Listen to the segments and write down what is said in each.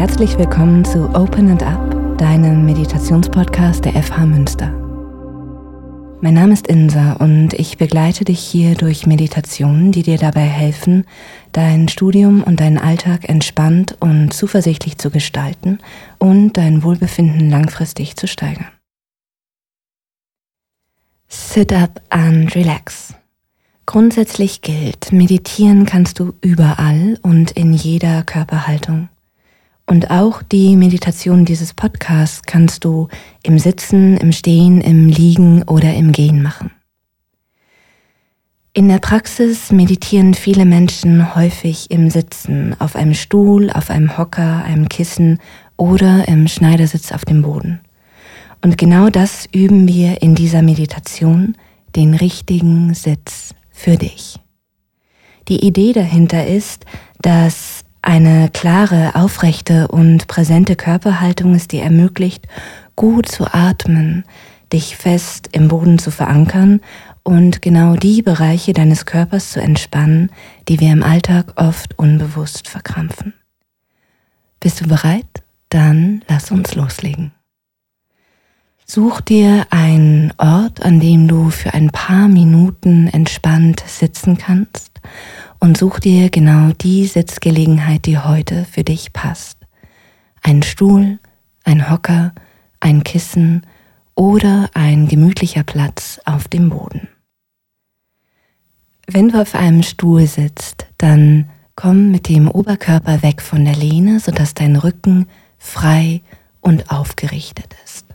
herzlich willkommen zu Open and Up, deinem Meditationspodcast der FH Münster. Mein Name ist Insa und ich begleite dich hier durch Meditationen, die dir dabei helfen, dein Studium und deinen Alltag entspannt und zuversichtlich zu gestalten und dein Wohlbefinden langfristig zu steigern. Sit up and relax. Grundsätzlich gilt, meditieren kannst du überall und in jeder Körperhaltung. Und auch die Meditation dieses Podcasts kannst du im Sitzen, im Stehen, im Liegen oder im Gehen machen. In der Praxis meditieren viele Menschen häufig im Sitzen, auf einem Stuhl, auf einem Hocker, einem Kissen oder im Schneidersitz auf dem Boden. Und genau das üben wir in dieser Meditation, den richtigen Sitz für dich. Die Idee dahinter ist, dass eine klare, aufrechte und präsente Körperhaltung es dir ermöglicht, gut zu atmen, dich fest im Boden zu verankern und genau die Bereiche deines Körpers zu entspannen, die wir im Alltag oft unbewusst verkrampfen. Bist du bereit? Dann lass uns loslegen. Such dir einen Ort, an dem du für ein paar Minuten entspannt sitzen kannst und such dir genau die Sitzgelegenheit, die heute für dich passt. Ein Stuhl, ein Hocker, ein Kissen oder ein gemütlicher Platz auf dem Boden. Wenn du auf einem Stuhl sitzt, dann komm mit dem Oberkörper weg von der Lehne, sodass dein Rücken frei und aufgerichtet ist.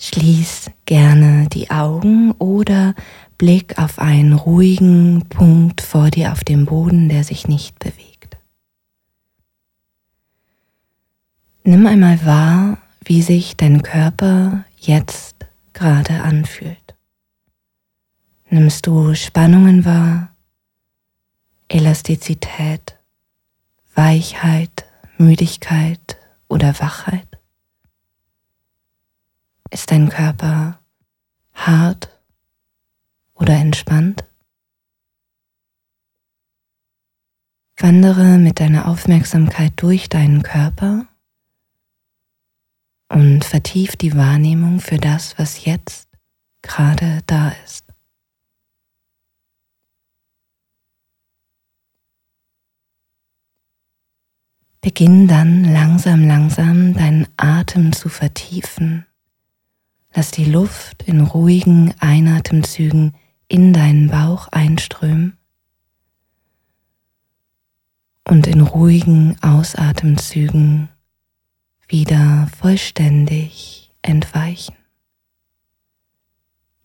Schließ gerne die Augen oder Blick auf einen ruhigen Punkt vor dir auf dem Boden, der sich nicht bewegt. Nimm einmal wahr, wie sich dein Körper jetzt gerade anfühlt. Nimmst du Spannungen wahr, Elastizität, Weichheit, Müdigkeit oder Wachheit? Ist dein Körper hart oder entspannt. Wandere mit deiner Aufmerksamkeit durch deinen Körper und vertief die Wahrnehmung für das, was jetzt gerade da ist. Beginn dann langsam, langsam deinen Atem zu vertiefen. Lass die Luft in ruhigen Einatemzügen in deinen Bauch einströmen und in ruhigen Ausatemzügen wieder vollständig entweichen.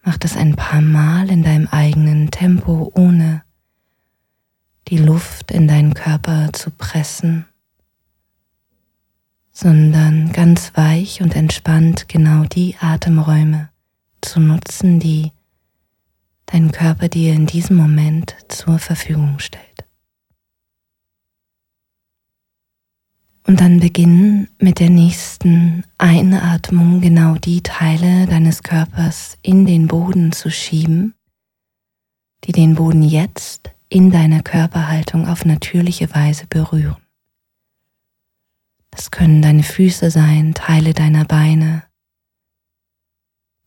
Mach das ein paar Mal in deinem eigenen Tempo, ohne die Luft in deinen Körper zu pressen, sondern ganz weich und entspannt genau die Atemräume zu nutzen, die dein Körper dir in diesem Moment zur Verfügung stellt. Und dann beginnen mit der nächsten Einatmung genau die Teile deines Körpers in den Boden zu schieben, die den Boden jetzt in deiner Körperhaltung auf natürliche Weise berühren. Das können deine Füße sein, Teile deiner Beine,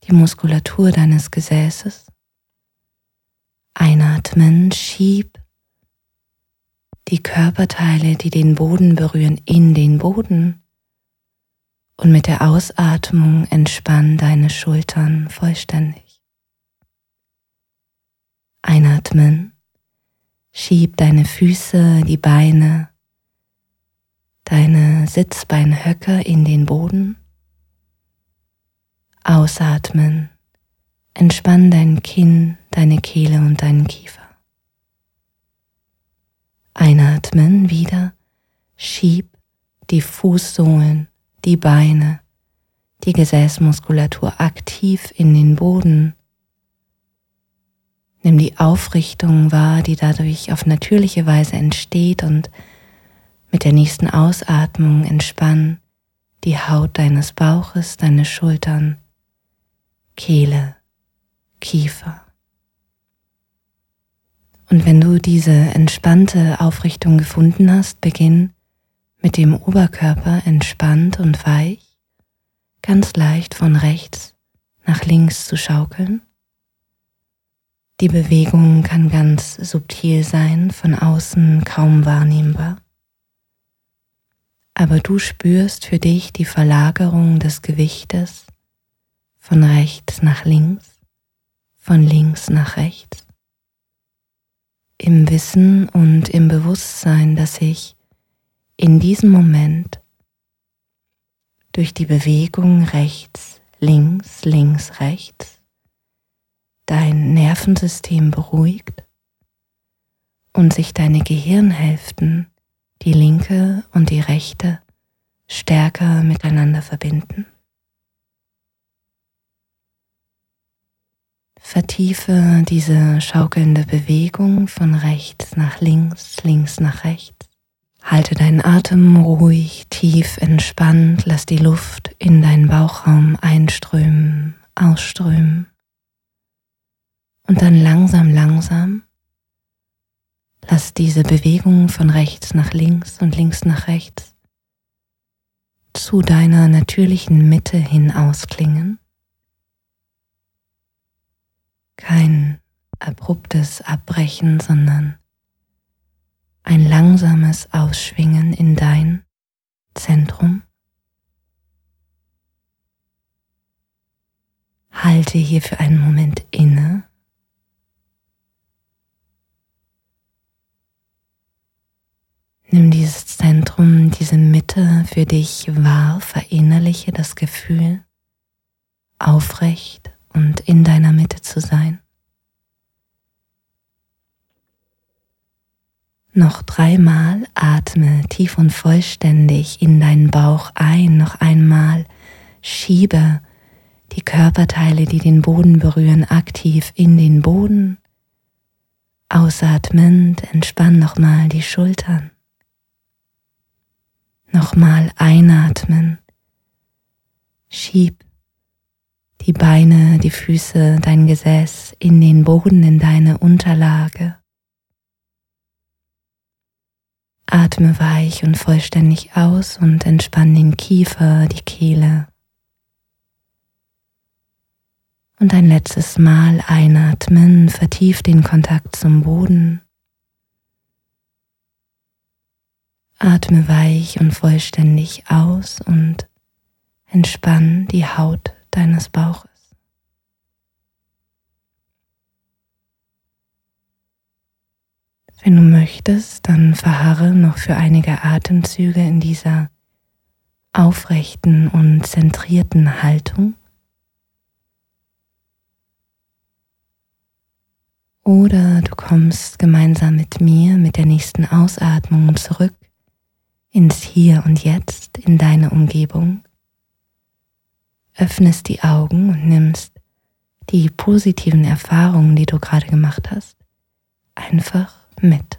die Muskulatur deines Gesäßes Einatmen, schieb die Körperteile, die den Boden berühren, in den Boden. Und mit der Ausatmung entspann deine Schultern vollständig. Einatmen, schieb deine Füße, die Beine, deine Sitzbeinhöcker in den Boden. Ausatmen, entspann dein Kinn, deine Kehle und deinen Kiefer. Einatmen wieder, schieb die Fußsohlen, die Beine, die Gesäßmuskulatur aktiv in den Boden. Nimm die Aufrichtung wahr, die dadurch auf natürliche Weise entsteht und mit der nächsten Ausatmung entspann die Haut deines Bauches, deine Schultern, Kehle, Kiefer. Und wenn du diese entspannte Aufrichtung gefunden hast, beginn mit dem Oberkörper entspannt und weich, ganz leicht von rechts nach links zu schaukeln. Die Bewegung kann ganz subtil sein, von außen kaum wahrnehmbar. Aber du spürst für dich die Verlagerung des Gewichtes von rechts nach links, von links nach rechts. Im Wissen und im Bewusstsein, dass ich in diesem Moment durch die Bewegung rechts, links, links, rechts dein Nervensystem beruhigt und sich deine Gehirnhälften, die linke und die rechte, stärker miteinander verbinden. Vertiefe diese schaukelnde Bewegung von rechts nach links, links nach rechts. Halte deinen Atem ruhig, tief entspannt, lass die Luft in deinen Bauchraum einströmen, ausströmen. Und dann langsam, langsam lass diese Bewegung von rechts nach links und links nach rechts zu deiner natürlichen Mitte hin ausklingen. Kein abruptes Abbrechen, sondern ein langsames Ausschwingen in dein Zentrum. Halte hier für einen Moment inne Nimm dieses Zentrum, diese Mitte für dich wahr, verinnerliche das Gefühl, aufrecht und in deiner Mitte zu sein. Noch dreimal atme tief und vollständig in deinen Bauch ein, noch einmal schiebe die Körperteile, die den Boden berühren, aktiv in den Boden. Ausatmend entspann nochmal die Schultern. Nochmal einatmen. Schieb die Beine, die Füße, dein Gesäß in den Boden, in deine Unterlage. Atme weich und vollständig aus und entspann den Kiefer, die Kehle. Und ein letztes Mal einatmen, vertief den Kontakt zum Boden. Atme weich und vollständig aus und entspann die Haut deines Bauches. Wenn du möchtest, dann verharre noch für einige Atemzüge in dieser aufrechten und zentrierten Haltung. Oder du kommst gemeinsam mit mir mit der nächsten Ausatmung zurück ins Hier und Jetzt, in deine Umgebung, öffnest die Augen und nimmst die positiven Erfahrungen, die du gerade gemacht hast, einfach mit.